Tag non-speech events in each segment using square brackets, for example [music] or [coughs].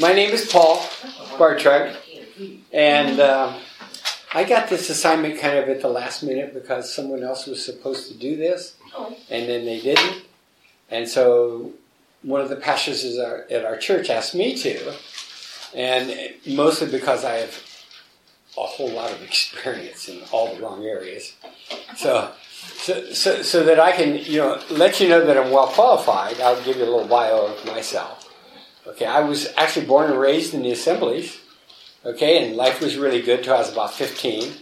My name is Paul Bartrek, and um, I got this assignment kind of at the last minute because someone else was supposed to do this, and then they didn't. And so one of the pastors at our, at our church asked me to, and mostly because I have a whole lot of [laughs] experience in all the wrong areas. So, so, so, so that I can, you know, let you know that I'm well qualified, I'll give you a little bio of myself. Okay, I was actually born and raised in the assemblies. Okay, and life was really good till I was about 15.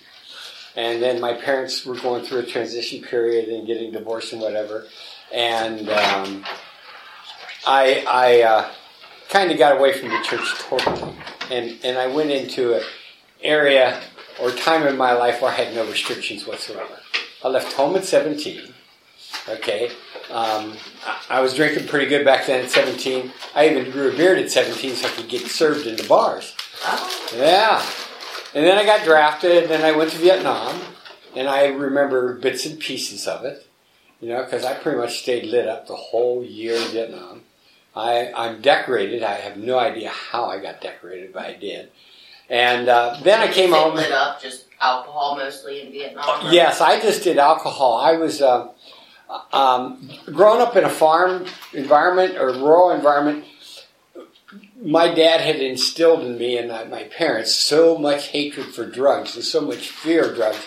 And then my parents were going through a transition period and getting divorced and whatever. And um, I, I uh, kind of got away from the church totally. And, and I went into an area or time in my life where I had no restrictions whatsoever. I left home at 17. Okay. Um, I was drinking pretty good back then at 17. I even grew a beard at 17 so I could get served in the bars. Oh. Yeah. And then I got drafted, and I went to Vietnam, and I remember bits and pieces of it, you know, because I pretty much stayed lit up the whole year in Vietnam. I, I'm decorated. I have no idea how I got decorated, but I did. And uh, then I came home. lit up, just alcohol mostly in Vietnam. or- Yes, I just did alcohol. I was uh, um, growing up in a farm environment or rural environment. My dad had instilled in me and my parents so much hatred for drugs and so much fear of drugs.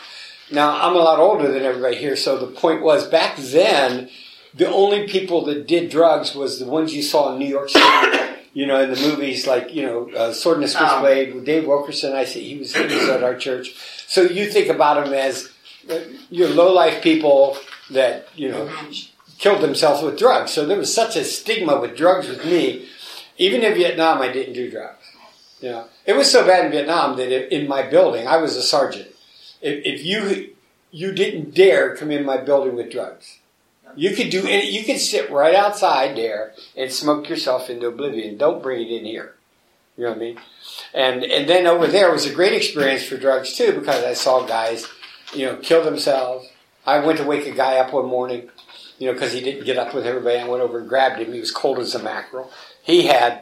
Now I'm a lot older than everybody here, so the point was back then the only people that did drugs was the ones you saw in New York City. [coughs] You know, in the movies like you know, uh, Sword and the Switchblade with Dave Wilkerson. I see he was, he was at our church. So you think about them as uh, you know, low life people that you know killed themselves with drugs. So there was such a stigma with drugs with me. Even in Vietnam, I didn't do drugs. You know, it was so bad in Vietnam that in my building, I was a sergeant. If, if you you didn't dare come in my building with drugs, you could do any. You could sit right outside there and smoke yourself into oblivion. Don't bring it in here. You know what I mean? And and then over there was a great experience for drugs too because I saw guys, you know, kill themselves. I went to wake a guy up one morning, you know, because he didn't get up with everybody. I went over and grabbed him. He was cold as a mackerel. He had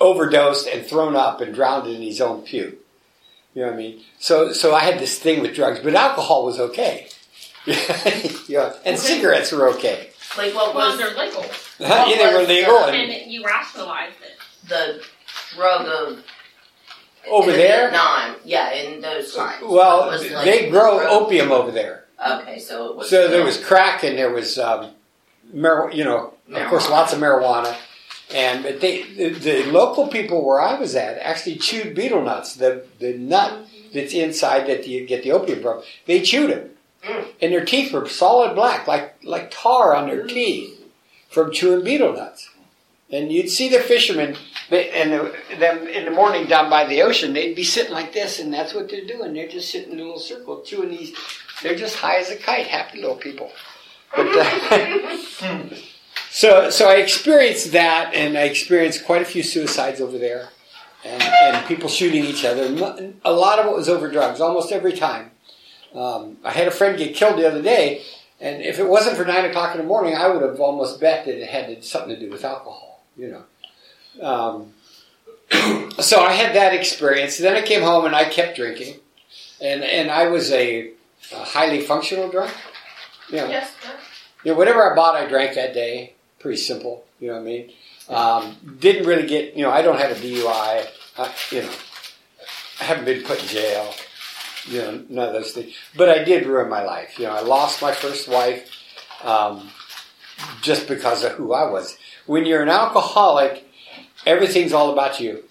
overdosed and thrown up and drowned in his own puke. You know what I mean? So so I had this thing with drugs, but alcohol was okay. [laughs] yeah, and cigarettes were okay. Like what Well, was they're legal, [laughs] yeah, they were legal. And uh, and you rationalized it. the drug of over in there, Vietnam? Yeah, in those times. well, What like, they grow opium over there. Okay, so it was. So there was crack and there was, um, mar- you know, of course, lots of marijuana. And but they, the, the local people where I was at actually chewed betel nuts, the the nut that's inside that you get the opium from. They chewed it. Mm. and their teeth were solid black, like like tar on their teeth from chewing betel nuts. And you'd see the fishermen, they, and the, them in the morning down by the ocean, they'd be sitting like this, and that's what they're doing. They're just sitting in a little circle, chewing these. They're just high as a kite, happy little people. But uh, [laughs] so, so I experienced that, and I experienced quite a few suicides over there, and, and people shooting each other. A lot of it was over drugs, almost every time. Um, I had a friend get killed the other day, and if it wasn't for nine o'clock in the morning, I would have almost bet that it had something to do with alcohol. You know. Um, [coughs] so I had that experience. Then I came home and I kept drinking, and and I was a, a highly functional drunk. Yeah. Yes. you know, whatever I bought, I drank that day. Pretty simple. You know what I mean? Um, didn't really get. You know, I don't have a DUI. I, you know, I haven't been put in jail. You know, none of those things. But I did ruin my life. You know, I lost my first wife um, just because of who I was. When you're an alcoholic, everything's all about you.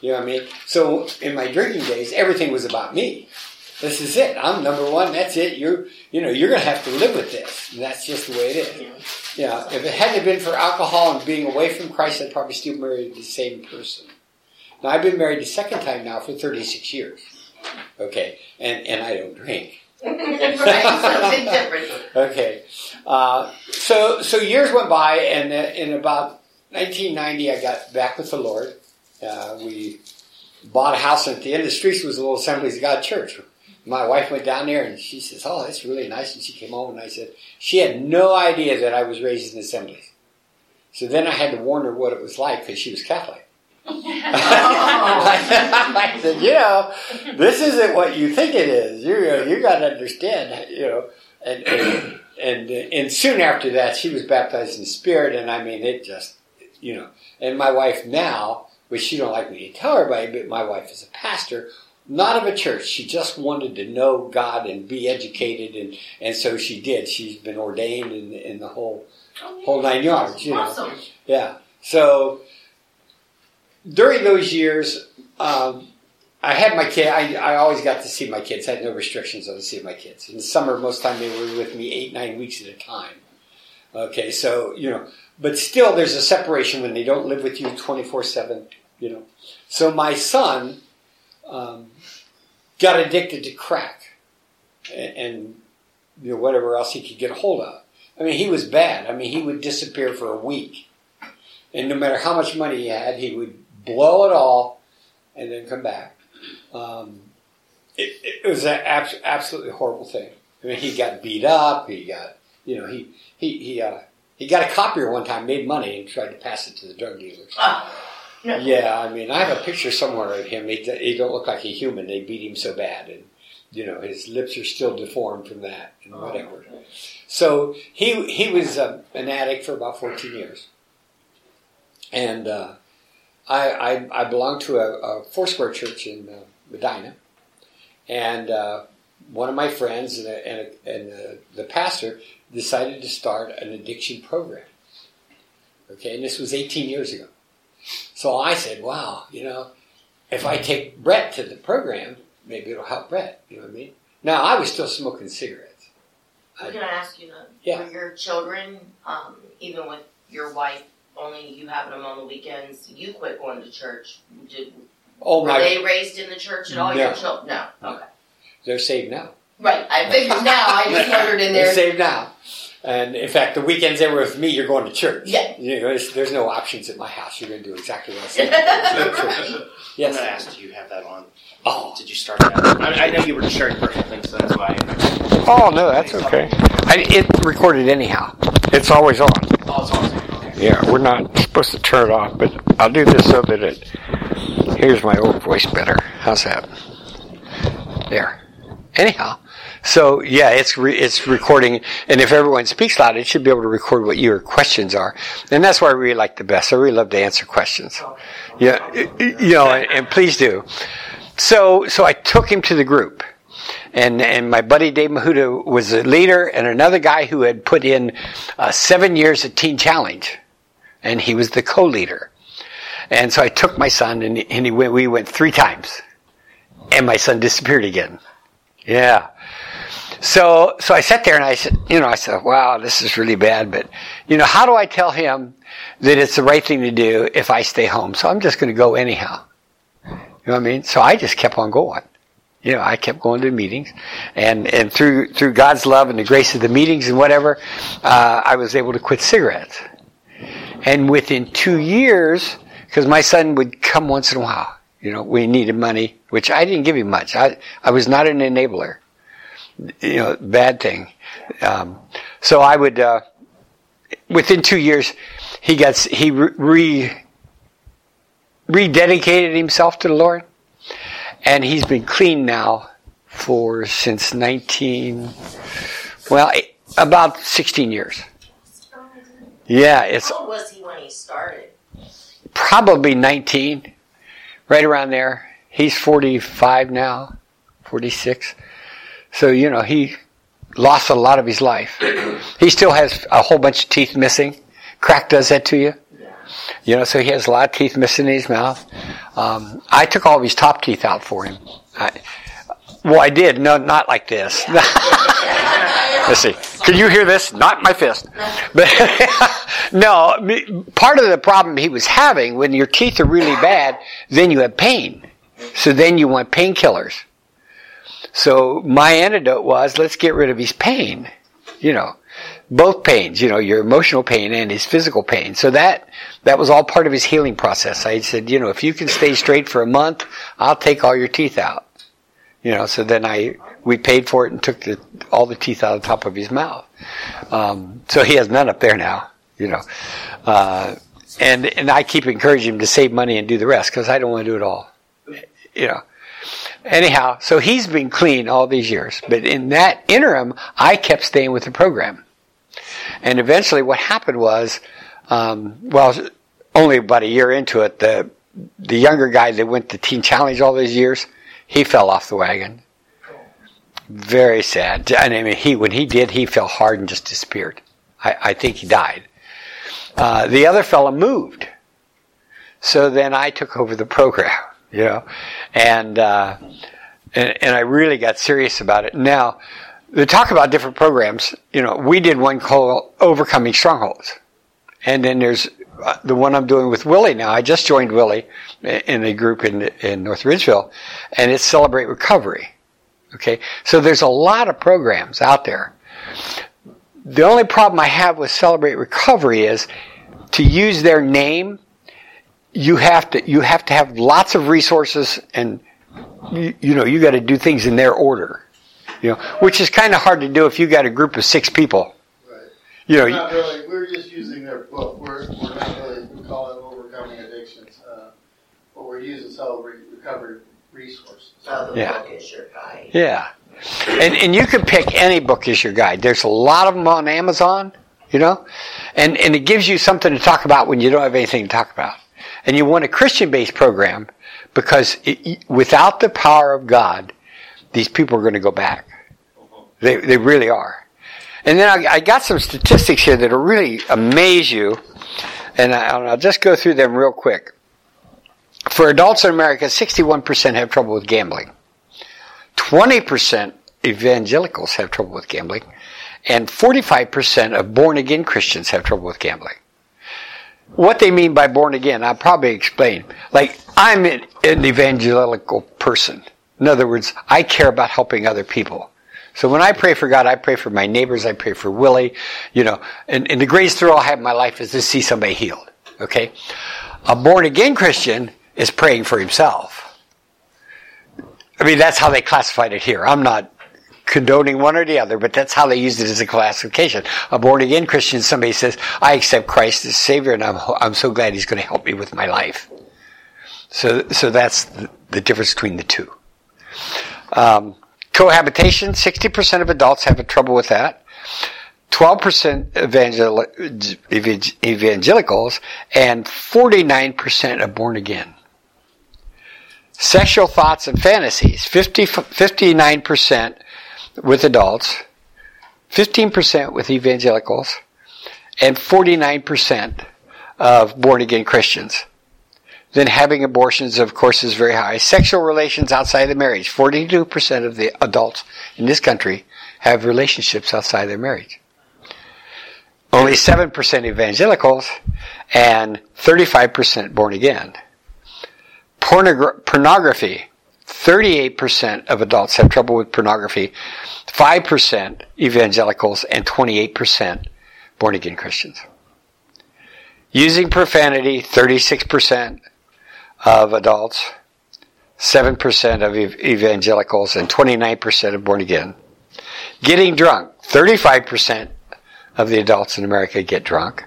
You know what I mean? So in my drinking days, everything was about me. This is it. I'm number one. That's it. You're, you know, you're going to have to live with this. And that's just the way it is. Yeah. If it hadn't been for alcohol and being away from Christ, I'd probably still marry the same person. Now I've been married the second time now for 36 years. Okay, and and I don't drink. [laughs] right, so big difference. Okay, uh, so so years went by, and uh, in about 1990, I got back with the Lord. Uh, we bought a house, and at the end of the street was a little Assemblies of God church. My wife went down there, and she says, "Oh, that's really nice." And she came home, and I said, "She had no idea that I was raised in assemblies." So then I had to warn her what it was like because she was Catholic. [laughs] [laughs] I said, you know, this isn't what you think it is. You know, you got to understand, you know. And, and and and soon after that, she was baptized in the Spirit, and I mean, it just, you know. And my wife now, which she don't like me to tell everybody, but my wife is a pastor, not of a church. She just wanted to know God and be educated, and and so she did. She's been ordained in in the whole Oh, yeah. whole nine yards, you know. Awesome. Yeah. So during those years, um, I had my kid. I, I always got to see my kids. I had no restrictions on to see my kids. In the summer, most time they were with me eight, nine weeks at a time. Okay, so you know, but still, there's a separation when they don't live with you twenty four seven. You know, so my son um, got addicted to crack and, and you know whatever else he could get a hold of. I mean, he was bad. I mean, he would disappear for a week, and no matter how much money he had, he would blow it all and then come back. Um, it, it was an abs- absolutely horrible thing. I mean, he got beat up. He got, you know, he he he uh, he got a copier one time, made money, and tried to pass it to the drug dealers. No. Yeah, I mean, I have a picture somewhere of him. He, he don't look like a human. They beat him so bad, and you know, his lips are still deformed from that, and Oh, whatever. So he he was uh, an addict for about 14 years, and uh, I, I I belonged to a, a Foursquare church in uh, Medina, and uh, one of my friends and, a, and, a, and the, the pastor decided to start an addiction program. Okay, and this was 18 years ago. So I said, "Wow, you know, if I take Brett to the program, maybe it'll help Brett." You know what I mean? Now I was still smoking cigarettes. I'm gonna ask you that. Yeah. Were your children, um, even with your wife, only you having them on the weekends, you quit going to church? Did, Oh were my, they raised in the church at all? No. Your children? No. Okay. they're saved now. Right. I figured now. I just [laughs] wondered in there. They're saved now. And in fact, the weekends they were with me, you're going to church. Yeah. You know, there's, there's no options at my house. You're going to do exactly what I say. You're going. I'm Yes. gonna ask, do you have that on? Oh. Did you start that? I, I know you were just sharing personal things, so that's why. Oh no, that's okay. I, it recorded anyhow. It's always on. Oh, it's awesome. Okay. Yeah, we're not supposed to turn it off, but I'll do this so that it hears my old voice better. How's that? There. Anyhow, so yeah, it's re- it's recording, and if everyone speaks loud, it should be able to record what your questions are, and that's why I really like the best. I really love to answer questions. Yeah, you know, and, and please do. So so I took him to the group. And, and my buddy Dave Mahuda was a leader and another guy who had put in uh, seven years at Teen Challenge. And he was the co-leader. And so I took my son and, and he went, we went three times. And my son disappeared again. Yeah. So, so I sat there and I said, you know, I said, wow, this is really bad, but, you know, how do I tell him that it's the right thing to do if I stay home? So I'm just going to go anyhow. You know what I mean? So I just kept on going you know, I kept going to meetings, and and through through God's love and the grace of the meetings and whatever, uh, I was able to quit cigarettes. And within two years, because my son would come once in a while, you know, we needed money, which I didn't give him much. I I was not an enabler, you know, bad thing. Um, so I would, uh, within two years, he gets, he re rededicated himself to the Lord and he's been clean now for since 19 well eh, about 16 years yeah it's How old was he when he started? probably 19 right around there he's 45 now 46 so you know he lost a lot of his life [clears throat] he still has a whole bunch of teeth missing crack does that to you you know, so he has a lot of teeth missing in his mouth. Um, I took all of his top teeth out for him. I, well, I did. No, not like this. [laughs] Let's see. Can you hear this? Not my fist. But [laughs] no, part of the problem he was having when your teeth are really bad, then you have pain. So then you want painkillers. So my antidote was let's get rid of his pain. You know, both pains, you know, your emotional pain and his physical pain. So that, that was all part of his healing process. I said, you know, if you can stay straight for a month, I'll take all your teeth out. You know, so then I, we paid for it and took the, all the teeth out of the top of his mouth. Um, so he has none up there now, you know. Uh, and, and I keep encouraging him to save money and do the rest because I don't want to do it all. you know. Anyhow, so he's been clean all these years. But in that interim, I kept staying with the program. And eventually what happened was, um, well, only about a year into it, the, the younger guy that went to Teen Challenge all those years, he fell off the wagon. Very sad. I mean, he, when he did, he fell hard and just disappeared. I, I think he died. Uh, the other fellow moved. So then I took over the program, you know, and, uh, and, and I really got serious about it. Now, they talk about different programs. You know, we did one called Overcoming Strongholds. And then there's uh, the one I'm doing with Willie now. I just joined Willie in a group in, in North Ridgeville, and it's Celebrate Recovery. Okay, so there's a lot of programs out there. The only problem I have with Celebrate Recovery is to use their name. You have to you have to have lots of resources, and you, you know you got to do things in their order. You know, which is kind of hard to do if you got a group of six people. Right. You know, We're not really, we're just using their book, we're, we're not really, we call it overcoming addictions, uh, but we're using celebrate recovery resources. So Yeah. book is your guide. Yeah. And, and you can pick any book as your guide. There's a lot of them on Amazon, you know, and, and it gives you something to talk about when you don't have anything to talk about. And you want a Christian based program because it, without the power of God, these people are going to go back. They, they really are. And then I, I got some statistics here that'll really amaze you. And, I, and I'll just go through them real quick. For adults in America, 61% have trouble with gambling. 20% evangelicals have trouble with gambling, and 45% of born again Christians have trouble with gambling. What they mean by born again, I'll probably explain. Like, I'm an, an evangelical person. In other words, I care about helping other people. So when I pray for God, I pray for my neighbors, I pray for Willie, you know, and, and the greatest thrill I have in my life is to see somebody healed. Okay? A born again Christian is praying for himself. I mean, that's how they classified it here. I'm not condoning one or the other, but that's how they used it as a classification. A born again Christian, somebody says, I accept Christ as Savior and I'm, I'm so glad He's going to help me with my life. So, so that's the, the difference between the two. Um, cohabitation, 60% of adults have a trouble with that. 12% evangel- evangelicals and 49% are born again. Sexual thoughts and fantasies, 50, 59% with adults, 15% with evangelicals, and 49% of born again Christians. Then having abortions, of course, is very high. Sexual relations outside of marriage, 42% of the adults in this country have relationships outside their marriage. Only 7% evangelicals and 35% born again. Pornogra- pornography. 38% of adults have trouble with pornography. 5% evangelicals and 28% born again Christians. Using profanity, 36% of adults, 7% of ev- evangelicals, and 29% of born again. Getting drunk, 35% of the adults in America get drunk.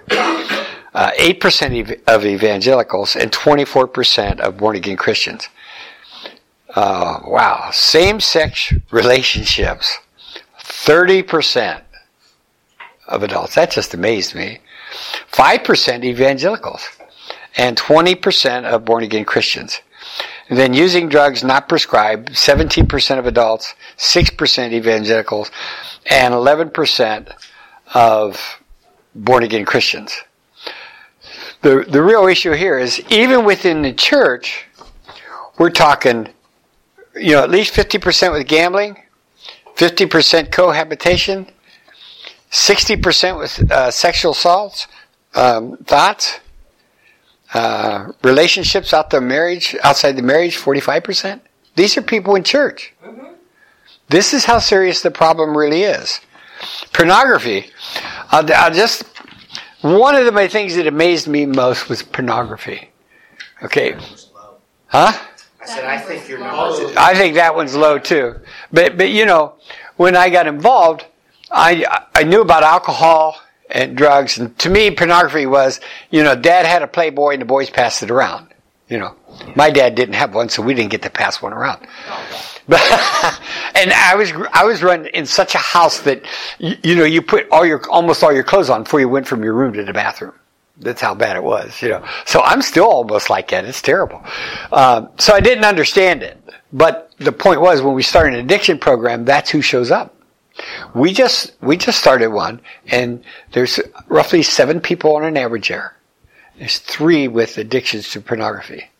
Uh, 8% of evangelicals and 24% of born again Christians. Uh, wow. Same sex relationships. 30% of adults. That just amazed me. 5% evangelicals. And 20% of born again Christians. And then using drugs not prescribed, 17% of adults, 6% evangelicals, and 11% of born again Christians. The, the real issue here is even within the church, we're talking, you know, at least 50% with gambling, 50% cohabitation, 60% with uh, sexual assaults, um, thoughts, uh, relationships out the marriage, outside the marriage, 45%. These are people in church. This is how serious the problem really is. Pornography. I'll, I'll just, one of the my things that amazed me most was pornography. Okay. Huh? I said, I think your numbers. I think that one's low too. But but you know, when I got involved, I I knew about alcohol and drugs, and to me, pornography was you know, Dad had a Playboy and the boys passed it around. You know, my dad didn't have one, so we didn't get to pass one around. But, [laughs] and I was I was run in such a house that you, you know you put all your almost all your clothes on before you went from your room to the bathroom. That's how bad it was, you know. So I'm still almost like that. It's terrible. Um, so I didn't understand it. But the point was, when we start an addiction program, that's who shows up. We just we just started one, and there's roughly seven people on an average there. There's three with addictions to pornography.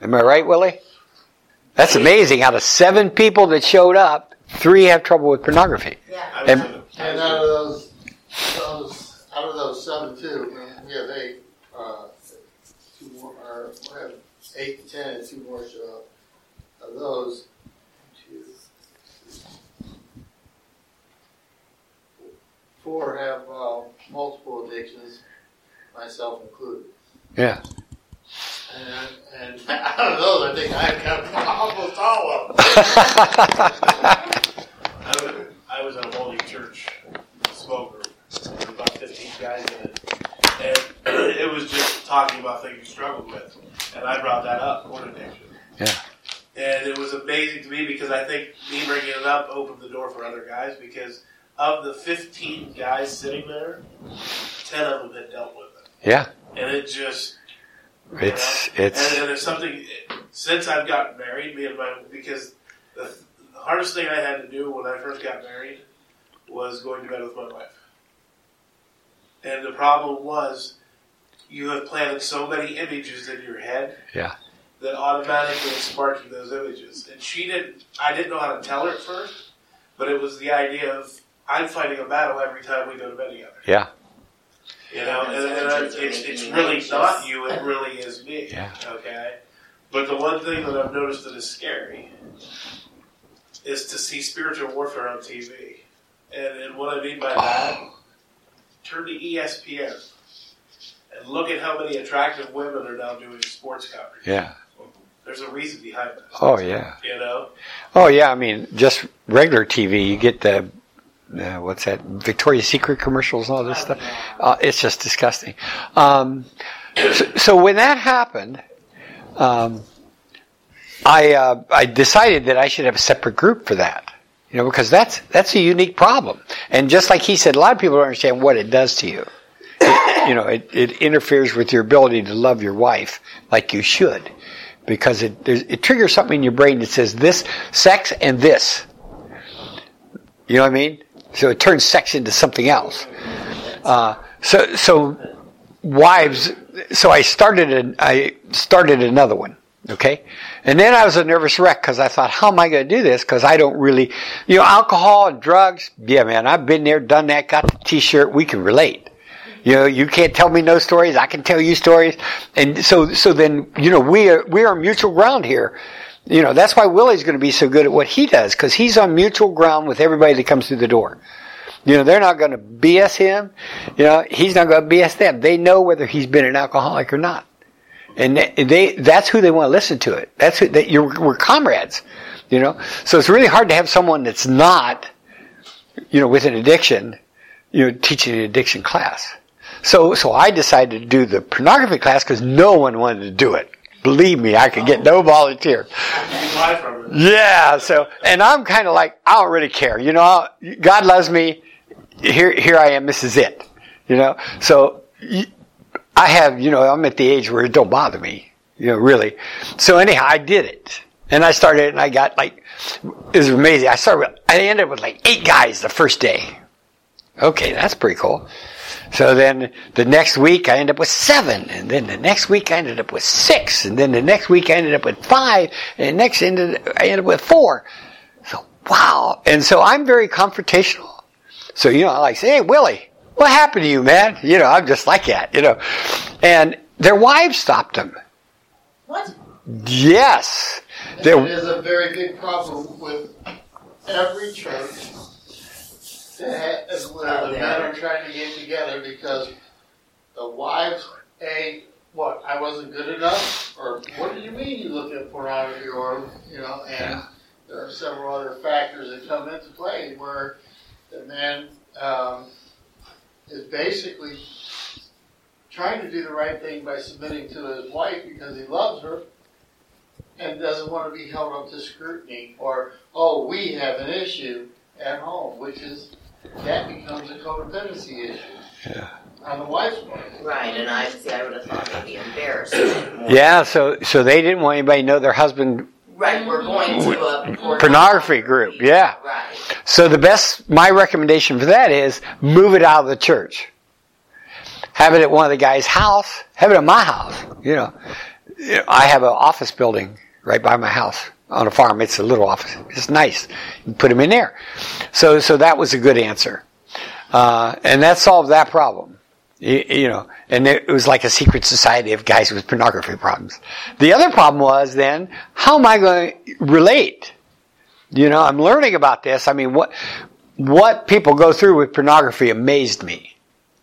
Am I right, Willie? That's amazing. Out of seven people that showed up, three have trouble with pornography. Yeah. And, And out of those, those out of those seven too, we have eight, uh, two more, or we have eight to ten, and two more show up. Of those, two, four have uh, multiple addictions, myself included. yeah. And, and out of those, I think I've got [laughs] almost all of them. [laughs] I was, I was in a holy church smoke group, there were about 15 guys in it, and [clears throat] it was just talking about things you struggled with, and I brought that up, porn addiction. Yeah. And it was amazing to me because I think me bringing it up opened the door for other guys because of the 15 guys sitting there, 10 of them had dealt with it. Yeah. And it just, It's you know, it's and, and something since I've gotten married, me and my because the, the hardest thing I had to do when I first got married was going to bed with my wife. And the problem was you have planted so many images in your head Yeah. that automatically sparked those images. And she didn't I didn't know how to tell her at first, but it was the idea of I'm fighting a battle every time we go to bed together. yeah You know, and, Those and I- it's, it's really anxious. not you, it really is me. Yeah. Okay? But the one thing that I've noticed that is scary is to see spiritual warfare on TV. And, and what I mean by that, oh. Turn to ESPN and look at how many attractive women are now doing sports coverage. yeah There's a reason behind that. oh yeah You know? oh yeah I mean just regular TV you get the uh, what's that Victoria's Secret commercials and all this stuff uh, it's just disgusting um, so, so when that happened um, I uh, I decided that I should have a separate group for that you know because that's that's a unique problem and just like he said a lot of people don't understand what it does to you it, you know it, it interferes with your ability to love your wife like you should because it it triggers something in your brain that says this sex and this. You know what I mean? So it turns sex into something else. Uh, so so wives. So I started an, I started another one. Okay, and then I was a nervous wreck because I thought, how am I going to do this? Because I don't really, you know, alcohol and drugs. Yeah, man, I've been there, done that, got the T-shirt. We can relate. You know, you can't tell me no stories. I can tell you stories. And so, so then, you know, we are, we are mutual ground here. You know, that's why Willie's going to be so good at what he does because he's on mutual ground with everybody that comes through the door. You know, they're not going to BS him. You know, he's not going to BS them. They know whether he's been an alcoholic or not. And they, that's who they want to listen to it. That's who, that you're, we're comrades. You know, so it's really hard to have someone that's not, you know, with an addiction, you know, teaching an addiction class. So, so I decided to do the pornography class because no one wanted to do it. Believe me, I could get oh. no volunteer. You can buy from it. Yeah. So, and I'm kind of like, I don't really care. You know, God loves me. Here, here I am. This is it. You know, so I have, you know, I'm at the age where it don't bother me. You know, really. So anyhow, I did it. And I started and I got like, it was amazing. I started with, I ended up with like eight guys the first day. Okay, that's pretty cool. So then the next week I ended up with seven, and then the next week I ended up with six, and then the next week I ended up with five, and next ended I ended up with four. So wow, and so I'm very confrontational. So you know, I like say, hey Willie, what happened to you, man? You know, I'm just like that, you know. And their wives stopped them. What? Yes, There- is a very big problem with every church that has, where the men are trying to get together because the wives, A, what, I wasn't good enough? Or what do you mean you look at pornography or, you know, and Yeah. there are several other factors that come into play where the man um, is basically trying to do the right thing by submitting to his wife because he loves her and doesn't want to be held up to scrutiny or, oh, we have an issue at home, which is that becomes a codependency issue. Yeah. On the wife's part. Right, and I see. I would have thought maybe embarrassed. More. Yeah, so so they didn't want anybody to know their husband. Right, we're going to a pornography group. Yeah. Right. So the best, my recommendation for that is move it out of the church. Have it at one of the guys' house. Have it at my house. You know, I have an office building right by my house on a farm. It's a little office. It's nice. You put them in there. So so that was a good answer, uh, and that solved that problem. You, you know, and it was like a secret society of guys with pornography problems. The other problem was then, how am I going to relate? You know, I'm learning about this. I mean, what, what people go through with pornography amazed me.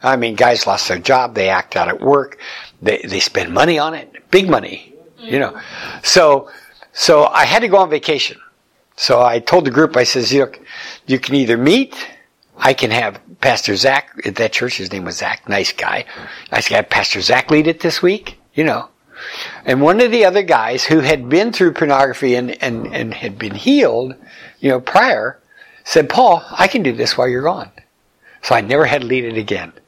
I mean, guys lost their job, they act out at work, they, they spend money on it, big money, you know. So, so I had to go on vacation. So I told the group, I says, look, you can either meet I can have Pastor Zach at that church. His name was Zach, nice guy. I can have Pastor Zach lead it this week, you know. And one of the other guys who had been through pornography and, and, and had been healed, you know, prior, said, Paul, I can do this while you're gone. So I never had to lead it again. [laughs]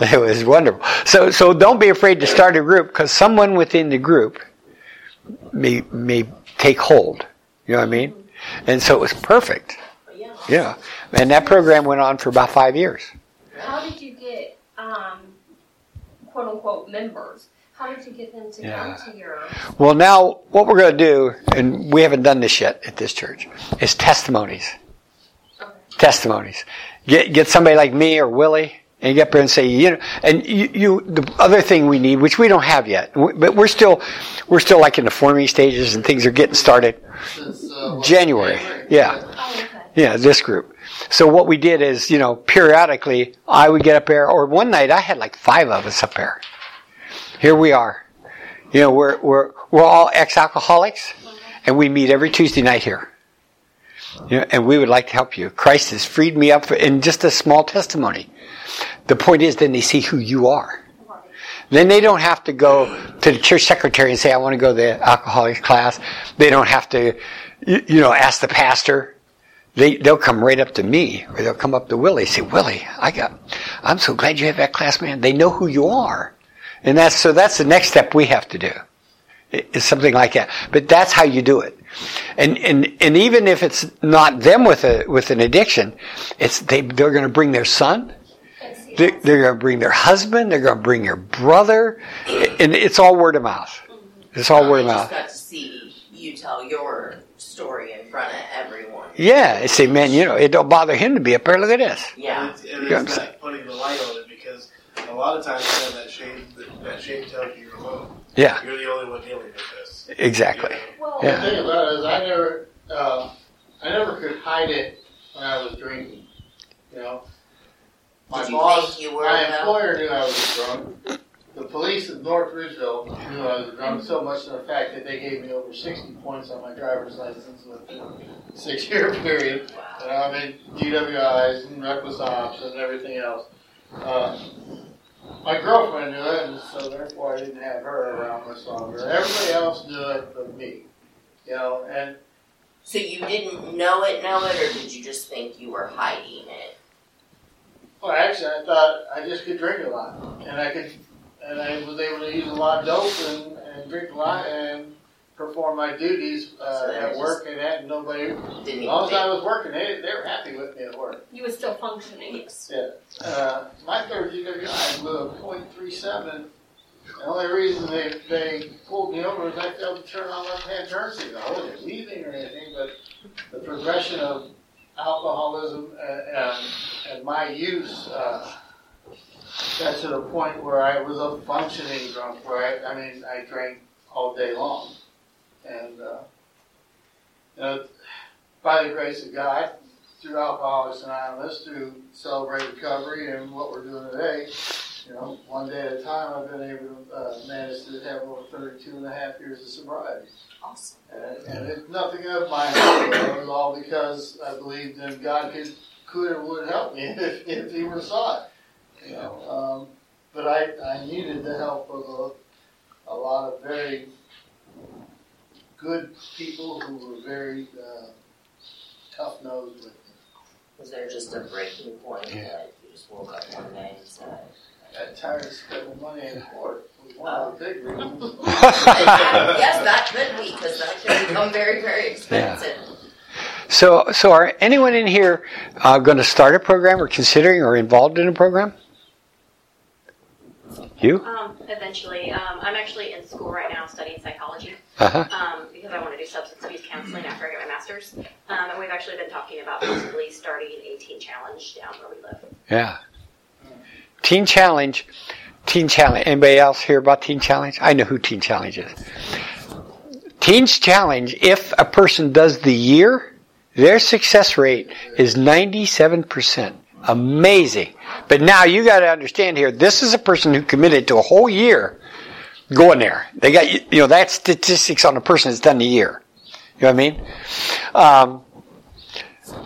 It was wonderful. So, so don't be afraid to start a group because someone within the group may, may take hold. You know what I mean? And so it was perfect. Yeah. And that program went on for about five years. How did you get, um, quote unquote, members? How did you get them to yeah. come to your? Well, now what we're going to do, and we haven't done this yet at this church, is testimonies. Okay. Testimonies. Get get somebody like me or Willie, and get up there and say, you know, and you, you, the other thing we need, which we don't have yet, but we're still, we're still like in the forming stages, and things are getting started. Since, uh, January, yeah. Oh, okay. Yeah, this group. So what we did is, you know, periodically I would get up there, or one night I had like five of us up there. Here we are. You know, we're, we're, we're all ex-alcoholics, and we meet every Tuesday night here. You know, and we would like to help you. Christ has freed me up in just a small testimony. The point is then they see who you are. Then they don't have to go to the church secretary and say, I want to go to the alcoholics class. They don't have to, you know, ask the pastor they, they'll come right up to me, or they'll come up to Willie, say, Willie, I got, I'm so glad you have that class, man. They know who you are. And that's, so that's the next step we have to do. Is something like that. But that's how you do it. And, and, and even if it's not them with a, with an addiction, it's, they, they're gonna bring their son, they, they're going to bring their husband. They're going to bring their brother, and it's all word of mouth. It's all oh, word of mouth. Got to see you tell your story in front of everyone. Yeah, I say, man, you know, it don't bother him to be up there. Look at this. Yeah, and it's, and it's like putting the light on it because a lot of times you have that shame. That, that shame tells you you're alone. Yeah, you're the only one dealing with this. Exactly. You know? Well, yeah. the thing about it is, I never, uh, I never could hide it when I was drinking. You know, my boss, my employer knew I was drunk the police of North Ridgeville knew I was drunk so much to the fact that they gave me over 60 points on my driver's license within a six year period. And I mean, DWIs and reckless ops and everything else. Uh, my girlfriend knew it, and so therefore I didn't have her around much longer. Everybody else knew it but me. You know, and. So you didn't know it, know it, or did you just think you were hiding it? Well, actually, I thought I just could drink a lot, and I could and I was able to use a lot of dope and, and drink a lot and perform my duties uh, so at work and that. And nobody, as long as I was working, they, they were happy with me at work. You were still functioning. Yes. Yeah. Uh, my third DWI blew a .37. The only reason they, they pulled me over is I failed to turn on left-hand turn signal. I wasn't leaving or anything, but the progression of alcoholism and, and, and my use uh, got to the point where I was a functioning drunk, where I, I mean, I drank all day long. And, uh, you know, by the grace of God, through Alcoholics Anonymous, through Celebrate Recovery and what we're doing today, you know, one day at a time, I've been able to uh, manage to have over 32 and a half years of sobriety. Awesome. And, and it's nothing of my own. It was all because I believed in God could, could or would help me [laughs] if, if He were sought. You know, um, but I, I needed the help of a lot of very good people who were very uh, tough nosed with me. Was there just a breaking point Yeah. that you just woke up one day and said, I got tired of spending money in court. was one of the big reasons. [laughs] yes, that could be, because that can become very, very expensive. Yeah. So, so are anyone in here uh, going to start a program or considering or involved in a program? You? Um, eventually, um, I'm actually in school right now studying psychology Uh huh. um, because I want to do substance abuse counseling after I get my master's. Um, and we've actually been talking about possibly starting a teen challenge down where we live. Yeah. Teen Challenge. Teen Challenge. Anybody else hear about Teen Challenge? I know who Teen Challenge is. Teens Challenge, if a person does the year, their success rate is 97%. Amazing. But now you got to understand here, this is a person who committed to a whole year going there. They got, you know, that statistics on a person that's done the year. You know what I mean? Um,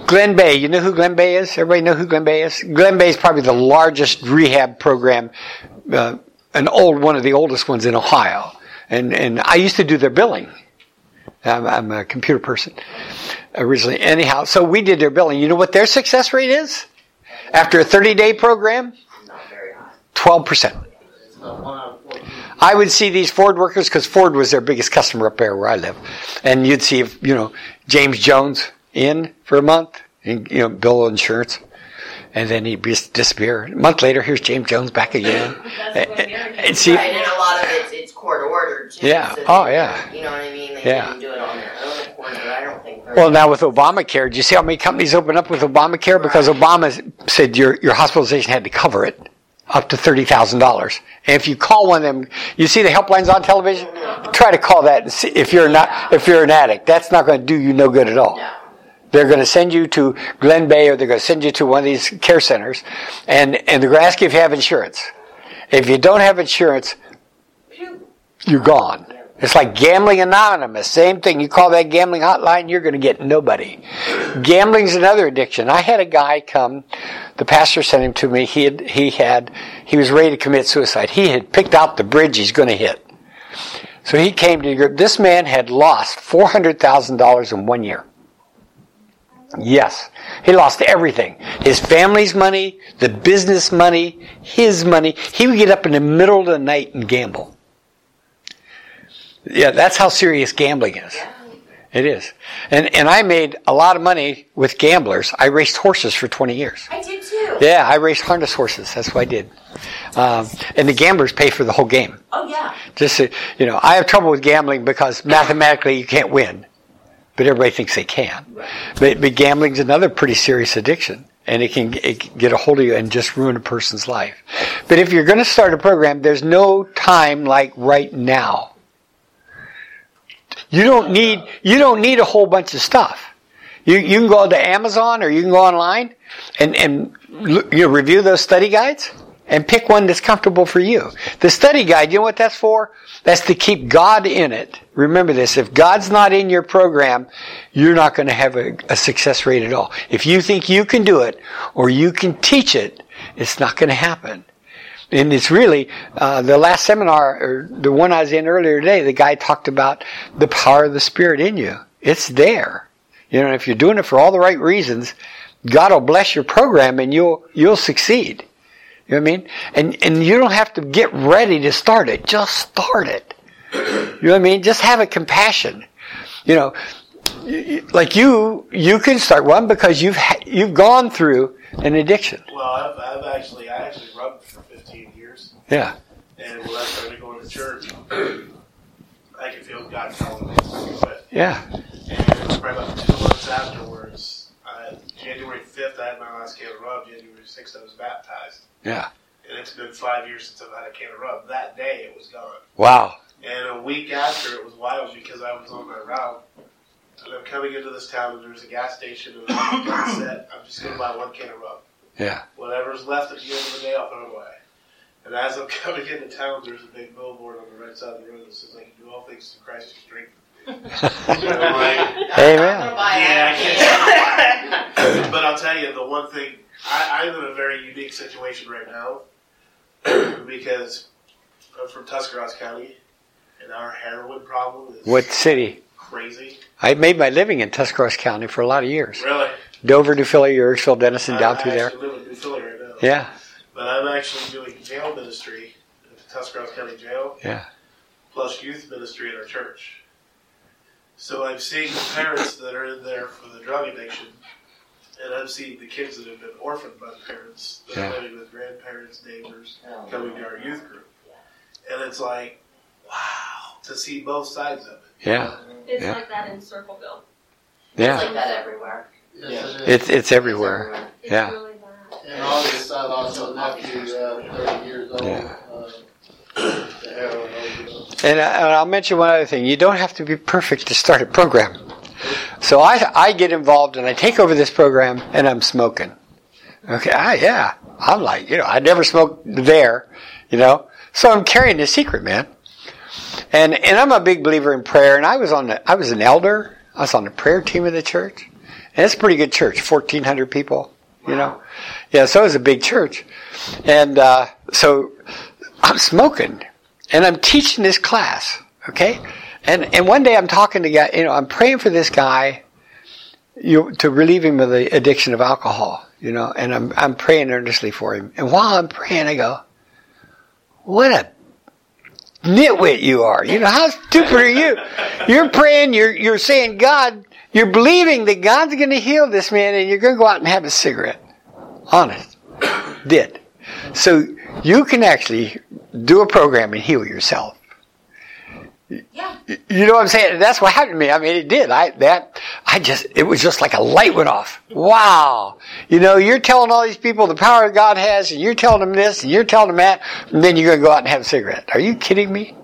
Glenbeigh, you know who Glenbeigh is? Everybody know who Glenbeigh is? Glenbeigh is probably the largest rehab program, uh, an old one of the oldest ones in Ohio. And and I used to do their billing. I'm, I'm a computer person originally. Anyhow, so we did their billing. You know what their success rate is? After a 30 day program, Not very high. 12%. It's about one out of 14. I would see these Ford workers because Ford was their biggest customer up there where I live, and you'd see if you know James Jones in for a month, and, you know bill insurance, and then he'd just disappear. A month later, here's James Jones back again. [laughs] That's what and did. see, Right, and a lot of it's, it's court ordered too. Yeah. so Oh, they- yeah. You know what I mean? They Yeah. didn't do it on their own accord, I don't think. well now with Obamacare, do you see how many companies open up with Obamacare because Obama said your your hospitalization had to cover it up to thirty thousand dollars. And if you call one of them, you see the helplines on television. Try to call that and see if you're not if you're an addict. That's not going to do you no good at all. They're going to send you to Glenbeigh or they're going to send you to one of these care centers and, and they're going to ask you if you have insurance. If you don't have insurance, you're gone. It's like gambling anonymous. Same thing. You call that gambling hotline, you're going to get nobody. Gambling's another addiction. I had a guy come, the pastor sent him to me. He had, he had, he was ready to commit suicide. He had picked out the bridge he's going to hit. So he came to the group. This man had lost $400,000 in one year. Yes. He lost everything. His family's money, the business money, his money. He would get up in the middle of the night and gamble. Yeah, that's how serious gambling is. It is. And and I made a lot of money with gamblers. I raced horses for 20 years. I did too. Yeah, I raced harness horses. That's what I did. Um, and the gamblers pay for the whole game. Oh yeah. Just so- you know, I have trouble with gambling because mathematically you can't win, but everybody thinks they can. But, but gambling's another pretty serious addiction, and it can, it can get a hold of you and just ruin a person's life. But if you're going to start a program, there's no time like right now. You don't need you don't need a whole bunch of stuff. You you can go to Amazon or you can go online and and you know, review those study guides and pick one that's comfortable for you. The study guide, you know what that's for? That's to keep God in it. Remember this, if God's not in your program, you're not going to have a, a success rate at all. If you think you can do it or you can teach it, it's not going to happen. And it's really, uh, the last seminar, or the one I was in earlier today, the guy talked about the power of the Spirit in you. It's there. You know, if you're doing it for all the right reasons, God will bless your program and you'll, you'll succeed. You know what I mean? And, and you don't have to get ready to start it. Just start it. You know what I mean? Just have a compassion. You know, like you, you can start one because you've, you've gone through an addiction. Well, I've, I've actually, I actually rubbed for 15 years, Yeah. and when I started going to church, I could feel God calling me to quit. Yeah. And it was probably about two months afterwards. I, January 5th, I had my last can of rub. January 6th, I was baptized. Yeah. And it's been five years since I've had a can of rub. That day, it was gone. Wow. And a week after, it was wild because I was on my route. And I'm coming into this town, and there's a gas station, and I'm set. I'm just going to buy one can of rub. Yeah. Whatever's left at the end of the day, I'll throw it away. And as I'm [laughs] coming into town, there's a big billboard on the right side of the road that says, I can do all things through Christ who strengthens me. And I'm like, I'm Amen. yeah. I can't. [laughs] but I'll tell you, the one thing, I, I'm in a very unique situation right now [clears throat] because I'm from Tuscarawas County, and our heroin problem is What city? crazy. I made my living in Tuscarawas County for a lot of years. Really, Dover, Newfilly, Uhrichsville, Dennison, down I, through I there. actually live in New Philly right now. Yeah, But I'm actually doing jail ministry at the Tuscarawas County Jail. Yeah. Plus youth ministry at our church. So I'm seeing the parents that are in there for the drug addiction, and I'm seeing the kids that have been orphaned by the parents that Yeah. are living with grandparents, neighbors, Oh. coming to our youth group. And it's like, wow, to see both sides of it. yeah, It's Yeah. like that in Circleville. Yeah. It's yeah. like that everywhere. Yes, it is. It's it's everywhere. It's Yeah. really bad. In August, I lost a nephew, uh, thirty years old, Yeah. uh, to heroin overdose. And, I, and I'll mention one other thing. You don't have to be perfect to start a program. So I, I get involved and I take over this program and I'm smoking. Okay, I, yeah. I'm like, you know, I never smoked there, you know. So I'm carrying the secret, man. And and I'm a big believer in prayer. And I was on the I was an elder. I was on the prayer team of the church. And it's a pretty good church, fourteen hundred people, you know. Yeah, so it was a big church. And uh, so I'm smoking and I'm teaching this class, okay? And and one day I'm talking to guy, you know, I'm praying for this guy, you to relieve him of the addiction of alcohol, you know, and I'm I'm praying earnestly for him. And while I'm praying, I go, "What a nitwit you are! You know how stupid are you? You're praying, you're you're saying God, you're believing that God's going to heal this man, and you're going to go out and have a cigarette. Honest, did. So you can actually do a program and heal yourself. Yeah. You know what I'm saying? That's what happened to me. I mean, it did. I that I just it was just like a light went off. Wow. You know, you're telling all these people the power God has, and you're telling them this, and you're telling them that, and then you're going to go out and have a cigarette. Are you kidding me?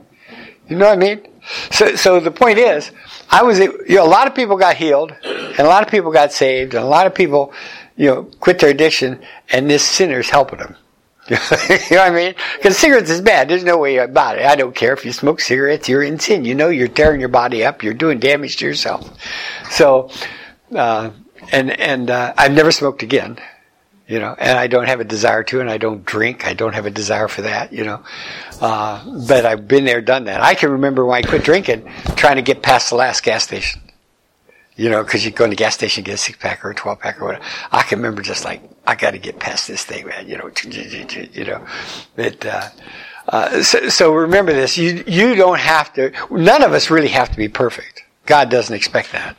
You know what I mean? So, so the point is, I was, you know, a lot of people got healed, and a lot of people got saved, and a lot of people, you know, quit their addiction, and this sinner's helping them. [laughs] you know what I mean? Because cigarettes is bad. There's no way about it. I don't care if you smoke cigarettes. You're in sin. You know you're tearing your body up. You're doing damage to yourself. So, uh, and and uh, I've never smoked again. You know, and I don't have a desire to, and I don't drink. I don't have a desire for that. You know, uh, but I've been there, done that. I can remember when I quit drinking, trying to get past the last gas station. You know, because you go in the gas station, get a six pack or a twelve pack or whatever. I can remember just like I got to get past this thing, man. You know, you know, that. Uh, uh, so, so remember this: you you don't have to. None of us really have to be perfect. God doesn't expect that.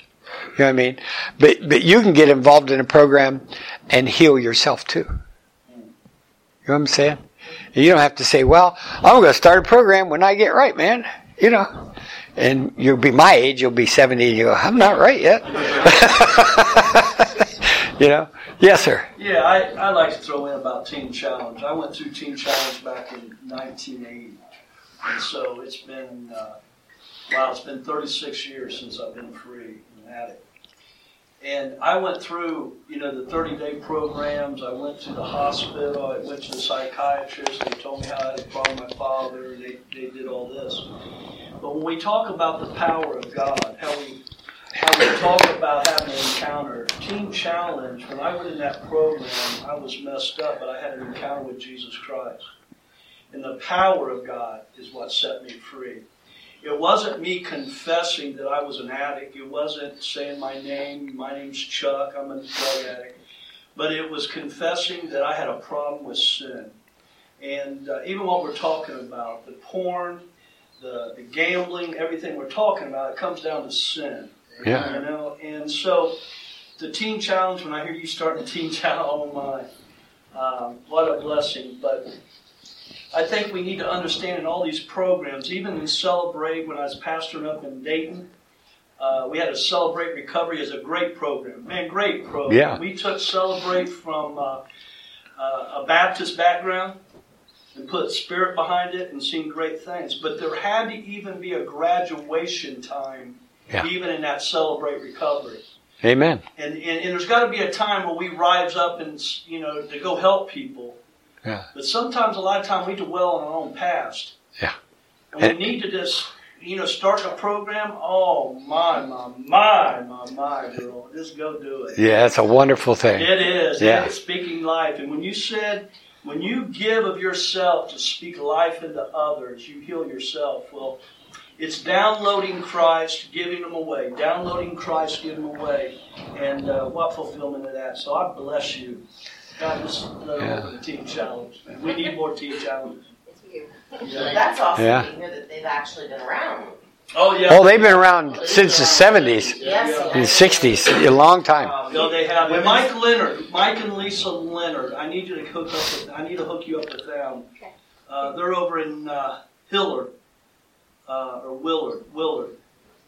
You know what I mean? But but you can get involved in a program and heal yourself too. You know what I'm saying? You don't have to say, "Well, I'm going to start a program when I get right, man." You know, and you'll be my age. You'll be 70, and you go, "I'm not right yet." [laughs] you know? Yes, sir. Yeah, I, I'd like to throw in about Teen Challenge. I went through Teen Challenge back in 1980. And so it's been, uh, wow, it's been 36 years since I've been free and addict. And I went through, you know, the 30 day programs. I went to the hospital. I went to the psychiatrist. They told me how I had a problem with my father. They, they did all this. But when we talk about the power of God, how we how we talk about having an encounter. Teen Challenge, when I went in that program, I was messed up, but I had an encounter with Jesus Christ. And the power of God is what set me free. It wasn't me confessing that I was an addict. It wasn't saying my name, my name's Chuck, I'm a drug addict. But it was confessing that I had a problem with sin. And uh, even what we're talking about, the porn, the, the gambling, everything we're talking about, it comes down to sin. Yeah. You know, and so the teen challenge. When I hear you starting the teen challenge, oh my, um, what a blessing! But I think we need to understand in all these programs, even in Celebrate. When I was pastoring up in Dayton, uh, we had a Celebrate Recovery as a great program. Man, great program. Yeah. We took Celebrate from uh, uh, a Baptist background and put spirit behind it and seen great things. But there had to even be a graduation time Yeah. even in that celebrate recovery. Amen. And, and, and there's got to be a time where we rise up and, you know, to go help people. Yeah. But sometimes, a lot of time, we dwell on our own past. Yeah. And we need to just, you know, start a program. Oh, my, my, my, my, my, girl. Just go do it. Yeah, it's a wonderful thing. It is. Yeah. It's speaking life. And when you said, when you give of yourself to speak life into others, you heal yourself. Well, it's downloading Christ, giving them away. Downloading Christ, giving them away. And uh, what fulfillment of that. So I bless you. God, just let Yeah. the teen challenge. We need more teen challenges. It's you. Yeah. That's awesome Yeah. to hear that they've actually been around. Oh, yeah. Oh, they've been around since the 70s, Yes. the 60s, a long time. Um, no, they have. And Mike Leonard, Mike and Lisa Leonard. I need you to hook up. With, I need to hook you up with them. Okay. Uh, they're over in uh, Hillard uh, or Willard, Willard,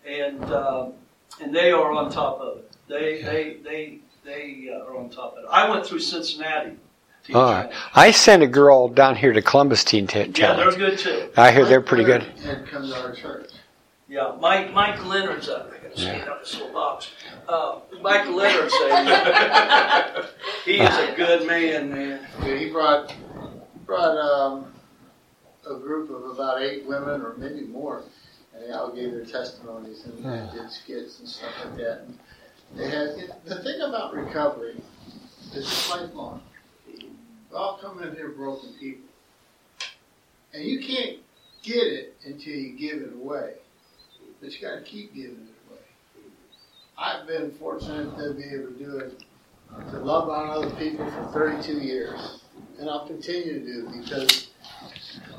and um, and they are on top of it. They they they they uh, are on top of it. I went through Cincinnati. All right. I sent a girl down here to Columbus Teen T- Yeah, they're good too. I hear they're pretty good. And come to our church. Yeah, Mike Mike Leonard's up. I gotta stand up this little box. Uh, Mike Leonard's a, [laughs] he is a good man, man. Yeah, he brought brought um, a group of about eight women or maybe more, and they all gave their testimonies and Yeah. did skits and stuff like that. And they had the thing about recovery is it's lifelong. We all come in here broken people, and you can't get it until you give it away. But you got to keep giving it away. I've been fortunate to be able to do it to love on other people for 32 years. And I'll continue to do it because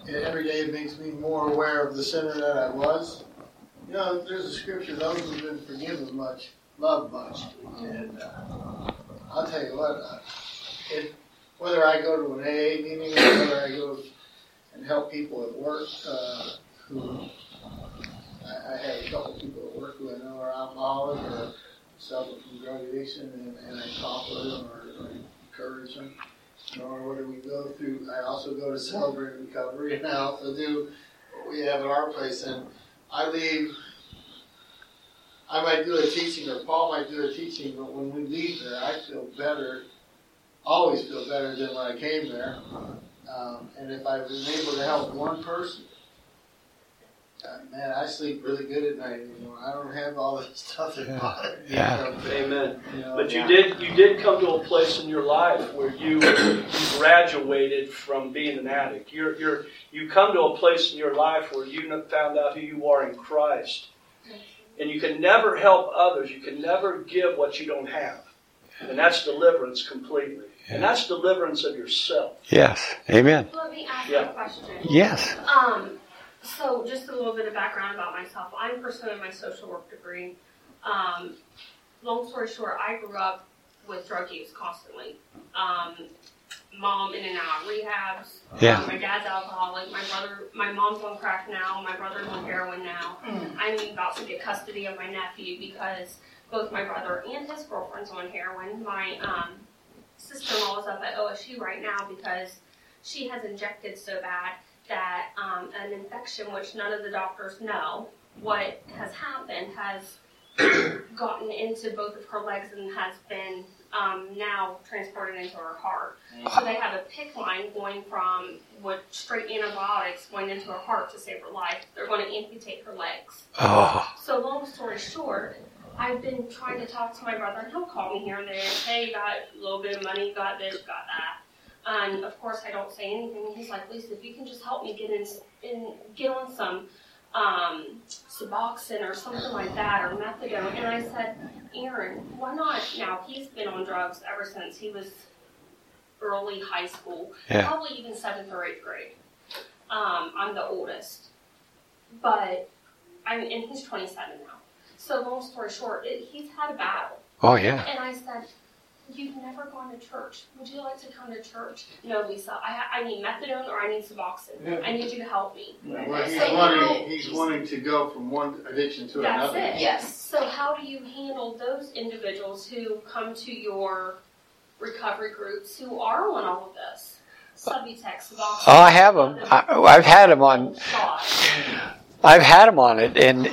every day it makes me more aware of the sinner that I was. You know, there's a scripture, those who've been forgiven much, love much. And uh, I'll tell you what, uh, it, whether I go to an AA meeting or whether I go and help people at work uh, who I, I have a couple people at work who I know are alcoholic or suffer from drug addiction, and, and I talk with them or, or encourage them. Or what do we go through? I also go to Celebrate Recovery, and I also do what we have at our place. And I leave. I might do a teaching, or Paul might do a teaching, but when we leave there, I feel better. Always feel better than when I came there. Um, and if I've been able to help one person, man, I sleep really good at night anymore. I don't have all this [laughs] stuff that bothers me. Yeah. Amen. You know, But you did you did come to a place in your life where you, you graduated from being an addict. You're you're you come to a place in your life where you kn- found out who you are in Christ, and you can never help others. You can never give what you don't have, and that's deliverance completely. And that's deliverance of yourself. Yes. Amen. Let me ask Yeah. a question. Yes. Um, so just a little bit of background about myself. I'm pursuing my social work degree. Um, long story short, I grew up with drug use constantly. Um, mom in and out of rehabs. Yeah. Um, my dad's alcoholic. My brother, my mom's on crack now. My brother's on heroin now. I'm about to get custody of my nephew because both my brother and his girlfriend's on heroin. My um, sister-in-law is up at OSU right now because she has injected so bad that um, an infection, which none of the doctors know what has happened, has [coughs] gotten into both of her legs and has been um, now transported into her heart. So they have a PICC line going from what straight antibiotics going into her heart to save her life. They're going to amputate her legs. Oh. So long story short, I've been trying to talk to my brother, and he'll call me here and there. Hey, you got a little bit of money, got this, got that. And of course, I don't say anything. He's like, Lisa, if you can just help me get in, in get on some um, Suboxone or something like that, or methadone. And I said, Aaron, why not? Now he's been on drugs ever since he was early high school, Yeah. probably even seventh or eighth grade. Um, I'm the oldest, but I'm and he's 27 now. So long story short, it, he's had a battle. Oh yeah. And I said, You've never gone to church. Would you like to come to church? No, Lisa. I, I need methadone or I need Suboxone. I need you to help me. Well, he's So now- wanting, he's wanting to go from one addiction to That's another. it. Yes. So how do you handle those individuals who come to your recovery groups who are on all of this? Subutex, Suboxone. Oh, I have them. I, I've had them on. I've had them on it, and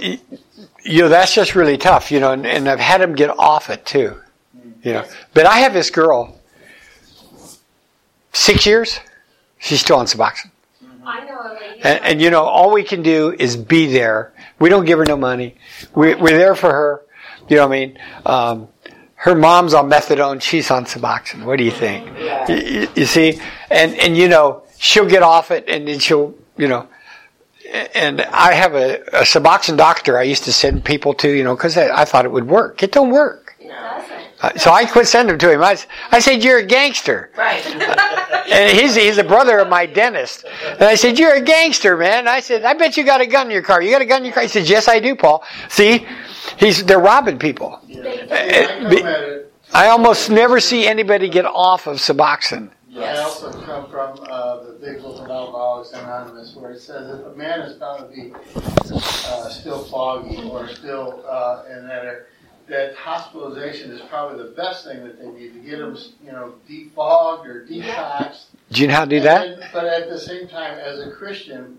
you know that's just really tough. You know, and, and I've had them get off it too. You know, but I have this girl. Six years, she's still on Suboxone. I know a lady. And, and you know, all we can do is be there. We don't give her no money. We, we're there for her. You know what I mean? Um, her mom's on methadone. She's on Suboxone. What do you think? You, you see? And, and you know, she'll get off it and then she'll, you know, and I have a, a Suboxone doctor I used to send people to, you know, because I, I, thought it would work. It don't work. It doesn't. Uh, so I quit sending them to him. I, I said, "You're a gangster." Right. [laughs] and he's he's a brother of my dentist. And I said, "You're a gangster, man." I said, "I bet you got a gun in your car. You got a gun in your car?" He said, "Yes, I do, Paul." See, he's they're robbing people. Yeah. I almost never see anybody get off of Suboxone. Yes. I also come from uh, the Big Book of Alcoholics Anonymous, where it says if a man is found to be uh, still foggy or still uh, in that that hospitalization is probably the best thing that they need to get them, you know, defogged or detoxed. Do you know how to do that? Then, but at the same time, as a Christian,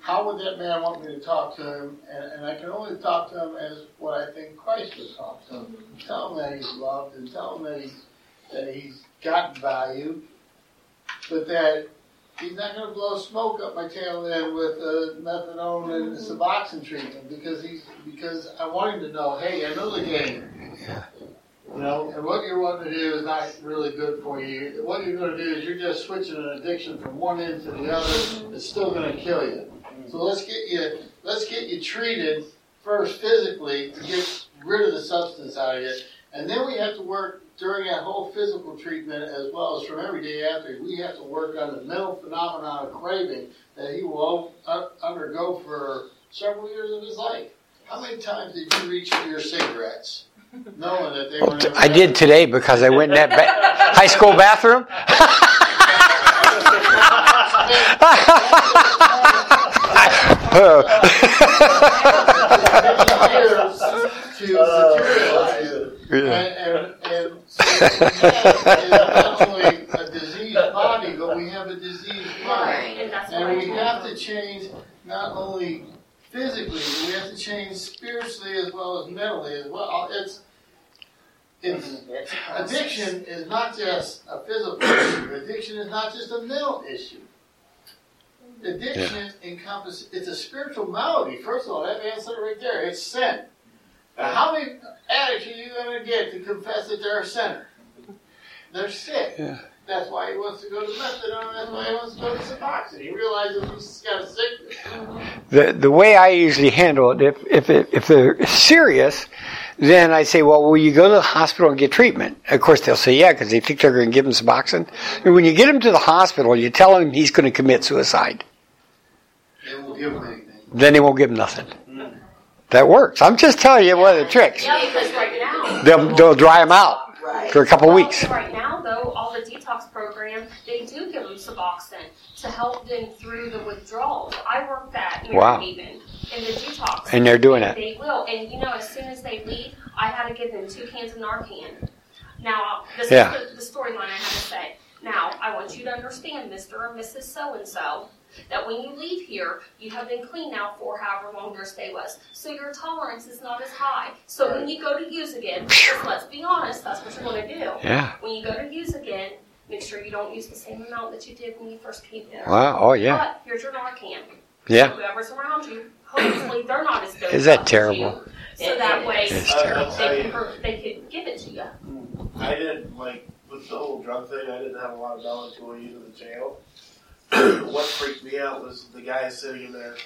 how would that man want me to talk to him? And, and I can only talk to him as what I think Christ would talk to him. Mm-hmm. Tell him that he's loved and tell him that he's that he's got value, but that he's not going to blow smoke up my tail end with uh, methadone and Suboxone treatment because he's because I want him to know, hey, I know the game. You know, and what you're wanting to do is not really good for you. What you're going to do is you're just switching an addiction from one end to the other. It's still going to kill you. So let's get you let's get you treated first physically to get rid of the substance out of you, and then we have to work during that whole physical treatment as well as from every day after, we have to work on the mental phenomenon of craving that he will undergo for several years of his life. How many times did you reach for your cigarettes? [laughs] Knowing that they were never I did today because I went in that ba- [laughs] high school bathroom. [laughs] and, and, and so we have not only a diseased body, but we have a diseased mind. And we have to change not only physically, but we have to change spiritually as well as mentally as well. It's it's, addiction is not just a physical issue. Addiction is not just a mental issue. Addiction yeah. encompasses, it's a spiritual malady. First of all, that man answer right there, it's sin. Now, how many addicts are you going to get to confess that they're a sinner? They're sick. Yeah. That's why he wants to go to methadone. That's why he wants to go to Suboxone. He realizes he's got a sickness. The the way I usually handle it, if if it, if they're serious, then I say, well, will you go to the hospital and get treatment? Of course, they'll say, yeah, because they think they're going to give him Suboxone. And when you get him to the hospital, you tell him he's going to commit suicide. They won't give him anything. Then they won't give him nothing. That works. I'm just telling you one of the tricks. Yeah, because right now they'll they'll dry them out right. for a couple well, weeks. Right now, though, all the detox programs they do give them Suboxone to help them through the withdrawals. I work that in wow. Haven in the detox, and they're doing it. They will, and you know, as soon as they leave, I had to give them two cans of Narcan. Now, this yeah. is the, the storyline I have to say. Now, I want you to understand, Mr. and Mrs. So and so, that when you leave here, you have been clean now for however long your stay was. So your tolerance is not as high. So when you go to use again, let's be honest, that's what you're going to do. Yeah. When you go to use again, make sure you don't use the same amount that you did when you first came here. Wow. Oh, yeah. But here's your Narcan. Yeah. So whoever's around you, hopefully they're not as good. Is that terrible? So that way uh, they, could, they could give it to you. I didn't like with the whole drug thing. I didn't have a lot of knowledge going into the jail. [clears throat] what freaked me out was the guy sitting in there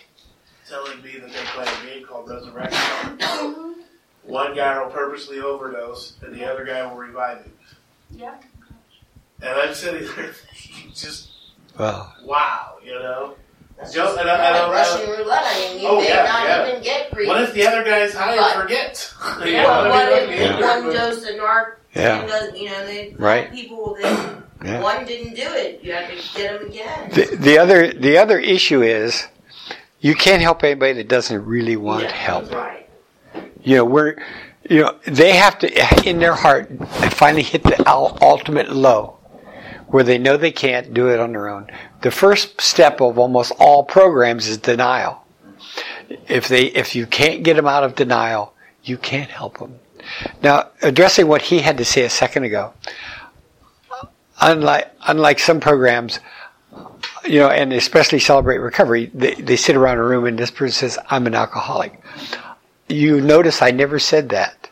telling me that they play a game called Resurrection. Mm-hmm. One guy will purposely overdose, and the other guy will revive him. Yeah. And I'm sitting there just, wow, wow, you know. That's just, and, and, and, Russian roulette. I mean, you oh, may yeah, not yeah. even get pre. What if the other guy's high and forget? [laughs] [laughs] Yeah. Well, what if one dose of narc? Yeah. Does, you know, they right. people that yeah. One didn't do it. You have to get them again. The, the other the other issue is you can't help anybody that doesn't really want yeah, help. Right. You know, we're you know they have to in their heart finally hit the ultimate low where they know they can't do it on their own. The first step of almost all programs is denial. If they if you can't get them out of denial, you can't help them. Now, addressing what he had to say a second ago, unlike unlike some programs, you know, and especially Celebrate Recovery, they, they sit around a room and this person says, "I'm an alcoholic." You notice I never said that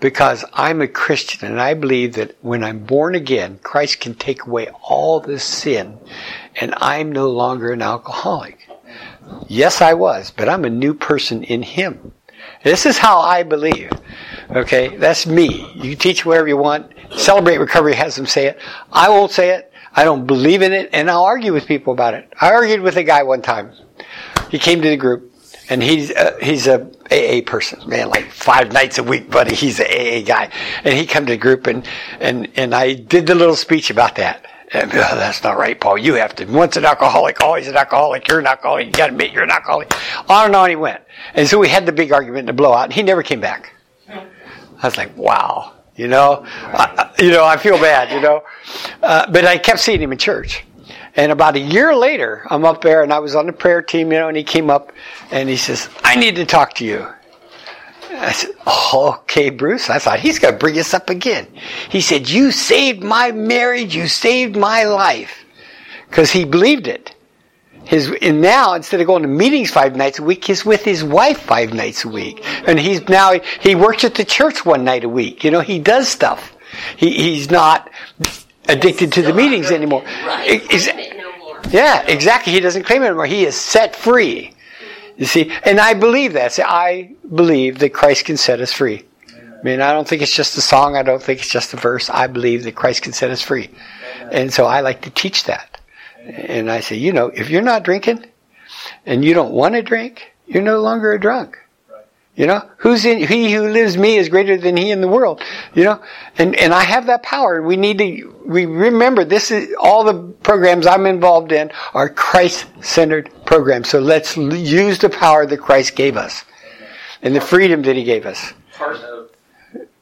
because I'm a Christian and I believe that when I'm born again, Christ can take away all this sin, and I'm no longer an alcoholic. Yes, I was, but I'm a new person in Him. This is how I believe. Okay, that's me. You teach whatever you want. Celebrate Recovery has them say it. I won't say it. I don't believe in it, and I'll argue with people about it. I argued with a guy one time. He came to the group, and he's uh, he's a AA person, man, like five nights a week, buddy. He's an AA guy, and he come to the group, and and and I did the little speech about that. And, oh, that's not right, Paul. You have to. Once an alcoholic, always an alcoholic. You're an alcoholic. You got to admit you're an alcoholic. On and on he went. And so we had the big argument and the blowout, and he never came back. I was like, wow. You know, I, you know, I feel bad. You know, uh, but I kept seeing him in church. And about a year later, I'm up there, and I was on the prayer team, you know, and he came up, and he says, "I need to talk to you." I said, oh, okay, Bruce. I thought he's going to bring us up again. He said, you saved my marriage. You saved my life. Because he believed it. His, and now, instead of going to meetings five nights a week, he's with his wife five nights a week. And he's now, he works at the church one night a week. You know, he does stuff. He, he's not addicted to the meetings anymore. Ex- yeah, exactly. He doesn't claim it anymore. He is set free. You see, and I believe that. See, I believe that Christ can set us free. I mean, I don't think it's just a song. I don't think it's just a verse. I believe that Christ can set us free. And so I like to teach that. And I say, you know, if you're not drinking and you don't want to drink, you're no longer a drunk. You know, who's in, he who lives me is greater than he in the world. You know, and, and I have that power. We need to, we remember this is, all the programs I'm involved in are Christ-centered programs. So let's use the power that Christ gave us and the freedom that he gave us. Part of,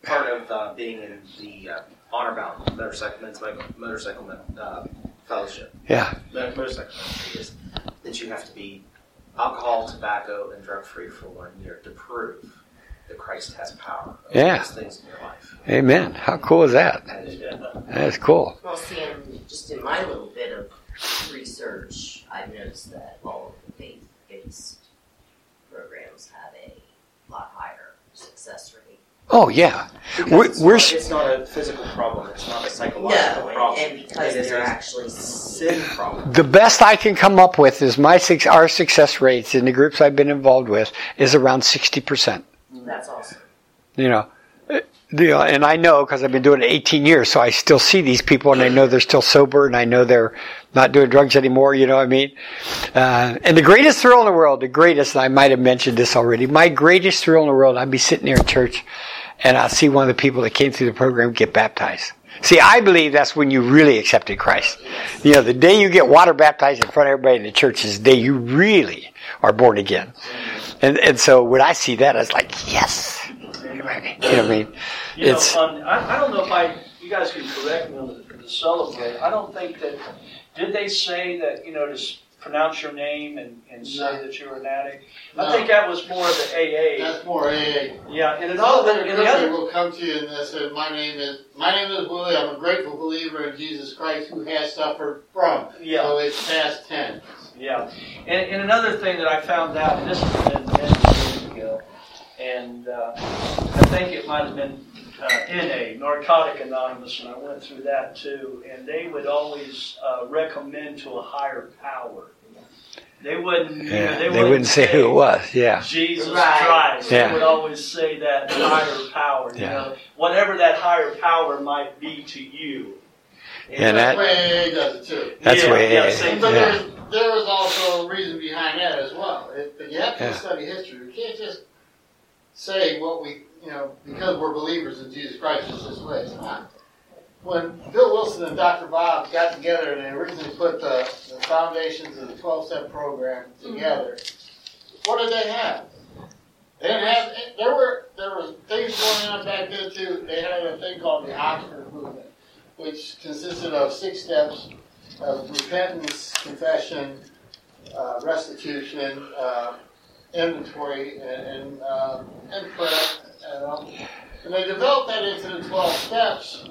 part of uh, being in the uh, honor bound motorcycle, motorcycle uh, fellowship. Yeah. Motorcycle is that you have to be alcohol, tobacco, and drug free for one year to prove that Christ has power over Yeah. those things in your life. Amen. How cool is that? That's cool. Well, see, and just in my little bit of research, I've noticed that all of the faith-based programs have a lot higher success rate. Oh yeah. We're, it's, we're not, it's not a physical problem. It's not a psychological No, and, problem. and because It is they're actually sin problem. the best I can come up with is my six, our success rates in the groups I've been involved with is around sixty percent. That's awesome. You know, you know, and I know because I've been doing it 18 years, so I still see these people, and I know they're still sober, and I know they're not doing drugs anymore. You know what I mean? Uh, and the greatest thrill in the world, the greatest, and I might have mentioned this already. My greatest thrill in the world, I'd be sitting there in church, and I'll see one of the people that came through the program get baptized. See, I believe that's when you really accepted Christ. You know, the day you get water baptized in front of everybody in the church is the day you really are born again. And and so when I see that, I was like, yes. You know what I mean? You It's know, on, I, I don't know if I, you guys can correct me on the, the celebrate. I don't think that, did they say that, you know, to pronounce your name and, and say No. that you're an addict? No. I think that was more of the AA. That's more AA. Yeah, and in All all the the, the other, will come to you and they say, "My name is my name is Willie. I'm a grateful believer in Jesus Christ who has suffered from." yeah. So it's past tense. Yeah, and, and another thing that I found out, and this has been many years ago, and uh, I think it might have been uh, NA, Narcotic Anonymous, and I went through that too, and they would always uh, recommend to a higher power. They wouldn't, you know, yeah, they, they wouldn't say who it was. Yeah. Jesus Right. Christ. Yeah. They would always say that higher power, you Yeah. know, whatever that higher power might be to you. And That's that- the way AA does it too. That's yeah, the way yeah, AA same But. Yeah. there's, there is also a reason behind that as well. It, but you have to Yeah. study history. You can't just say what we, you know, because we're believers in Jesus Christ is this way. It's not. When Bill Wilson and Dr. Bob got together and they originally put the, the foundations of the 12 step program together, what did they have? They didn't have, there were, there were things going on back then too. They had a thing called the Oxford movement, which consisted of six steps of repentance, confession, uh, restitution, uh, inventory, and, and, uh, and. Um, and they developed that into the 12 steps.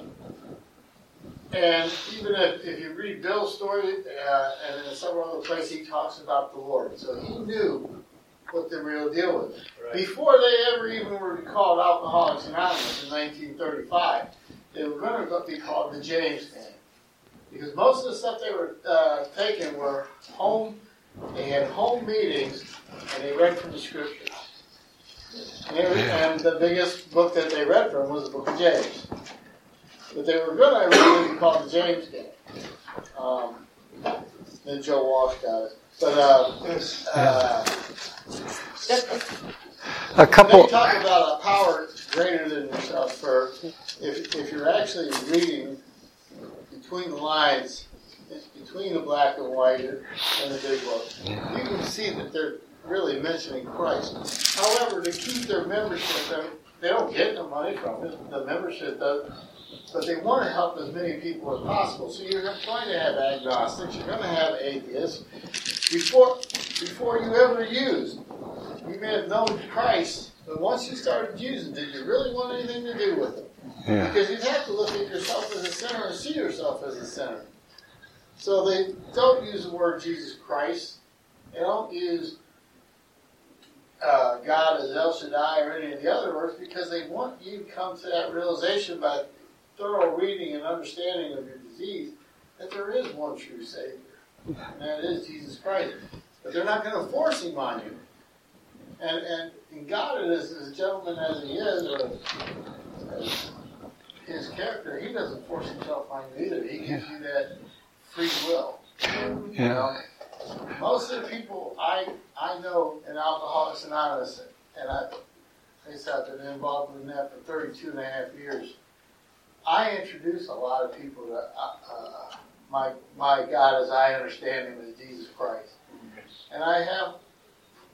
And even if, if you read Bill's story, uh, and in several other places, he talks about the Lord. So he knew what the real deal was. Before they ever even were called Alcoholics Anonymous in 1935, they were going to be called the James family. Because most of the stuff they were uh, taking were home they had home meetings they read from the scriptures. And, and the biggest book that they read from was the book of James. But they were good, I really called the James game. Um, then Joe Walsh got it. But uh, uh, A couple. they talk about a power greater than yourself. For if, if you're actually reading between the lines, between the black and white and the big book, you can see that they're really mentioning Christ. However, to keep their membership, they- don't get no money from it. The membership does, but they want to help as many people as possible. So you're going to have agnostics. You're going to have atheists. Before before you ever used, you may have known Christ, but once you started using, did you really want anything to do with it? Yeah. Because you'd have to look at yourself as a sinner and see yourself as a sinner. So they don't use the word Jesus Christ. They don't use uh, God as El Shaddai or any of the other words because they want you to come to that realization by thorough reading and understanding of your disease that there is one true Savior, and that is Jesus Christ. But they're not going to force him on you. And, and, and God is as gentleman as he is, or as his character, he doesn't force himself on you either. He gives you that free will. You Yeah. Most of the people I I know in Alcoholics Anonymous, and I, I I've been involved in that for 32 and a half years. I introduce a lot of people to uh, uh, my my God as I understand Him as Jesus Christ, and I have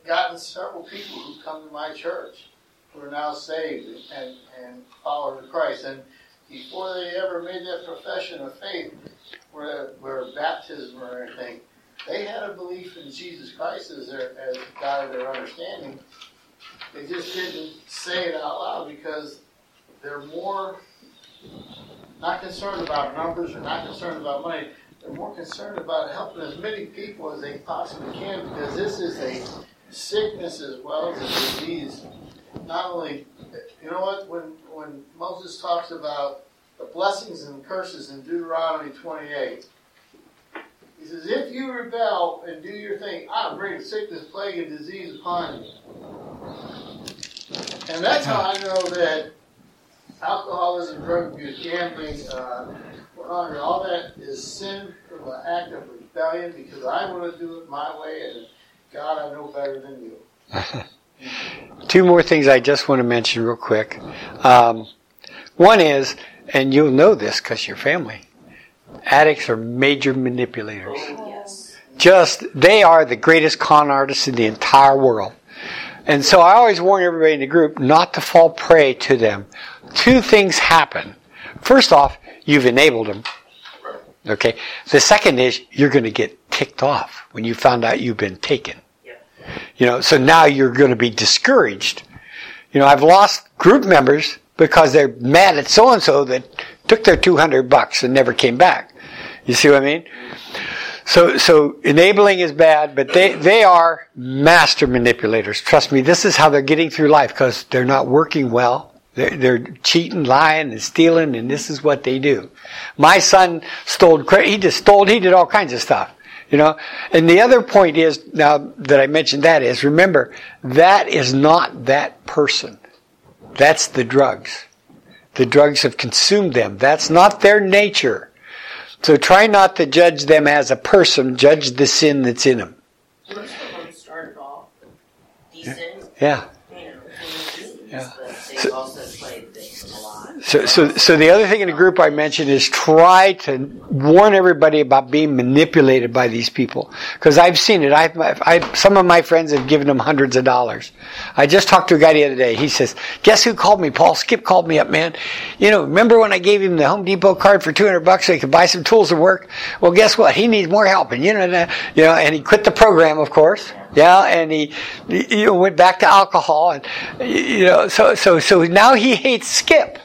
gotten several people who come to my church who are now saved and and followers of Christ, and before they ever made that profession of faith, where where baptism or anything, they had a belief in Jesus Christ as their as God of their understanding. They just didn't say it out loud because they're more not concerned about numbers or not concerned about money. They're more concerned about helping as many people as they possibly can because this is a sickness as well as a disease. Not only, you know what, when, when Moses talks about the blessings and curses in Deuteronomy 28, he says, If you rebel and do your thing, I'll bring sickness, plague, and disease upon you. And that's how I know that alcoholism, drug abuse, gambling, uh, all that is sin from an act of rebellion because I want to do it my way and God, I know better than you. [laughs] Two more things I just want to mention real quick. Um, one is, and you'll know this because you're family. Addicts are major manipulators. Oh, yes. Just, they are the greatest con artists in the entire world. And so I always warn everybody in the group not to fall prey to them. Two things happen. First off, you've enabled them. Okay. The second is you're going to get ticked off when you found out you've been taken. You know, so now you're going to be discouraged. You know, I've lost group members because they're mad at so and so that took their 200 bucks and never came back. You see what I mean? So, so enabling is bad, but they, they are master manipulators. Trust me, this is how they're getting through life because they're not working well. They're, they're cheating, lying, and stealing, and this is what they do. My son stole, he just stole, he did all kinds of stuff. You know, and the other point is now that I mentioned that is remember that is not that person. That's the drugs. The drugs have consumed them. That's not their nature. So try not to judge them as a person. Judge the sin that's in them. Most of them started Yeah. you know, Yeah. So- So, so, so the other thing in the group I mentioned is try to warn everybody about being manipulated by these people. Because I've seen it. I've, I've, some of my friends have given them hundreds of dollars. I just talked to a guy the other day. He says, guess who called me? Paul Skip called me up, man. You know, remember when I gave him the Home Depot card for 200 bucks so he could buy some tools to work? Well, guess what? He needs more help. And you know, you know, and he quit the program, of course. Yeah, and he, you know, went back to alcohol and, you know, so, so, so now he hates Skip.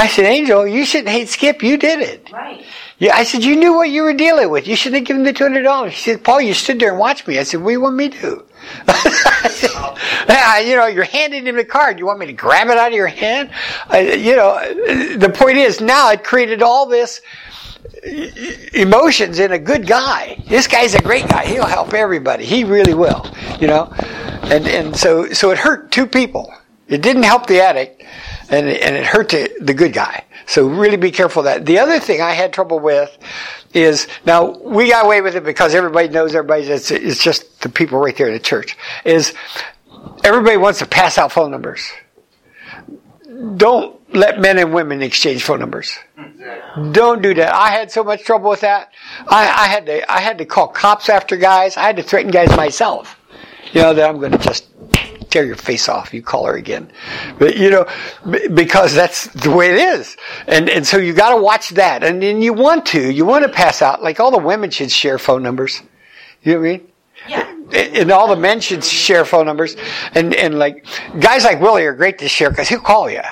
I said, Angel, you shouldn't hate Skip. You did it. Right. Yeah, I said, you knew what you were dealing with. You shouldn't have given the $200. He said, Paul, you stood there and watched me. I said, what do you want me to? [laughs] I said, "Ah, you know, you're handing him the card. You want me to grab it out of your hand? Uh, you know, the point is now it created all this emotions in a good guy. This guy's a great guy. He'll help everybody. He really will, you know. And and so so it hurt two people. It didn't help the addict, and it, and it hurt the, the good guy. So really be careful that. The other thing I had trouble with is now we got away with it because everybody knows everybody. It's, it's just the people right there in the church. Is everybody wants to pass out phone numbers. Don't let men and women exchange phone numbers. Don't do that. I had so much trouble with that. I, I had to I had to call cops after guys. I had to threaten guys myself. You know that I'm going to just tear your face off. You call her again, but you know because that's the way it is. And and so you got to watch that. And then you want to you want to pass out like all the women should share phone numbers. You know what I mean? Yeah. And all the men should share phone numbers. And and like guys like Willie are great to share because he'll call you.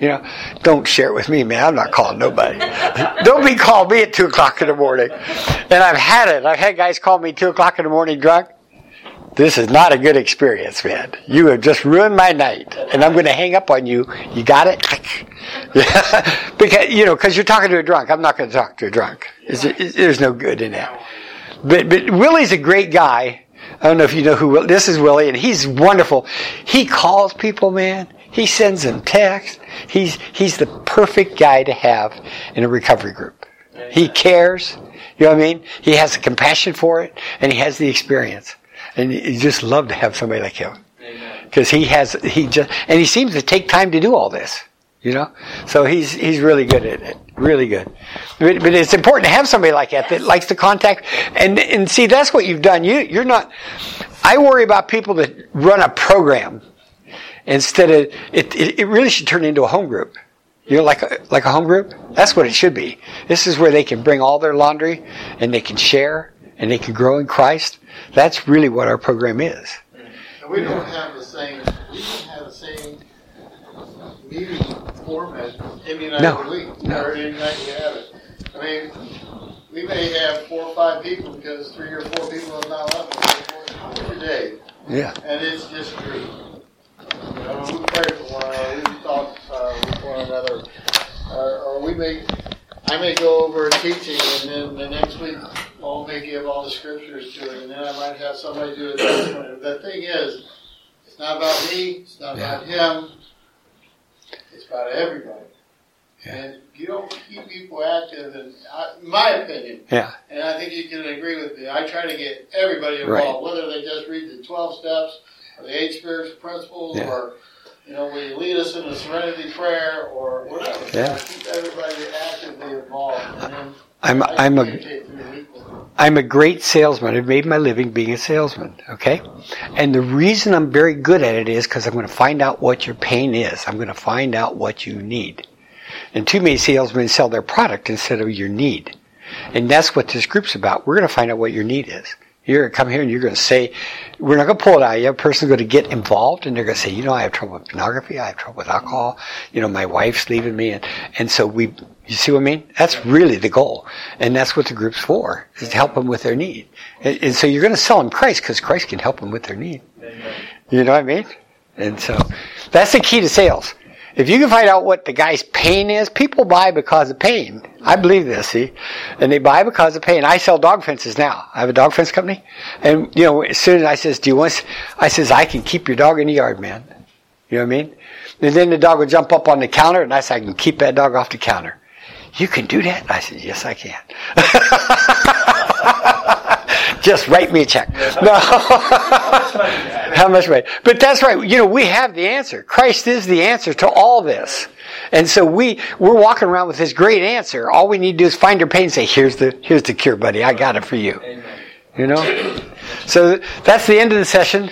You know, don't share it with me, man. I'm not calling nobody. [laughs] don't be calling me at two o'clock in the morning. And I've had it. I've had guys call me two o'clock in the morning drunk. This is not a good experience, man. You have just ruined my night, and I'm going to hang up on you. You got it? [laughs] Because you know, because you're talking to a drunk. I'm not going to talk to a drunk. It's, it's, there's no good in that. But but Willie's a great guy. I don't know if you know who this is. Willie, and he's wonderful. He calls people, man. He sends them texts. He's he's the perfect guy to have in a recovery group. He cares. You know what I mean? He has the compassion for it, and he has the experience. And you just love to have somebody like him because he has he just and he seems to take time to do all this. You know, so he's he's really good at it. Really good. But, but it's important to have somebody like that that likes to contact and and see that's what you've done. You you're not. I worry about people that run a program instead of it. It, it really should turn into a home group. You know, like a, like a home group. That's what it should be. This is where they can bring all their laundry and they can share and they can grow in Christ. That's really what our program is. And we don't have the same, we don't have the same meeting format any night No, of the week, no. or any night you have it. I mean, we may have four or five people because three or four people have not left today. Yeah. and it's just true. You know, we pray for one another, we talk uh, with one another, or, or we may, I may go over a teaching, and then the next week, Paul may give all the scriptures to it, and then I might have somebody do it. The thing is, it's not about me, it's not about him, it's about everybody. Yeah. And you don't keep people active, and I, in my opinion, Yeah. and I think you can agree with me. I try to get everybody Right. involved, whether they just read the twelve steps or the eight spiritual principles, Yeah. or you know, we lead us in a serenity prayer or whatever. Yeah. Keep everybody actively involved, and I'm I'm a communicate through the week with them. I'm a great salesman. I've made my living being a salesman. Okay, and the reason I'm very good at it is because I'm going to find out what your pain is. I'm going to find out what you need. And too many salesmen sell their product instead of your need. And that's what this group's about. We're going to find out what your need is. You're going to come here and you're going to say, we're not going to pull it out of you. A person's going to get involved and they're going to say, you know, I have trouble with pornography. I have trouble with alcohol. You know, my wife's leaving me. And, and so we, you see what I mean? That's really the goal. And that's what the group's for, is to help them with their need. And, and so you're going to sell them Christ because Christ can help them with their need. You know what I mean? And so that's the key to sales. If you can find out what the guy's pain is, people buy because of pain. I believe this, see? And they buy because of pain. I sell dog fences now. I have a dog fence company. And, you know, as soon as I says, do you want, I says, I can keep your dog in the yard, man. You know what I mean? And then the dog would jump up on the counter and I said, I can keep that dog off the counter. You can do that? I said, yes, I can. [laughs] Just write me a check. No. [laughs] How much money? But that's right. You know, we have the answer. Christ is the answer to all this. And so we, we're walking around with this great answer. All we need to do is find your pain and say, here's the, here's the cure, buddy. I got it for you. You know? So that's the end of the session.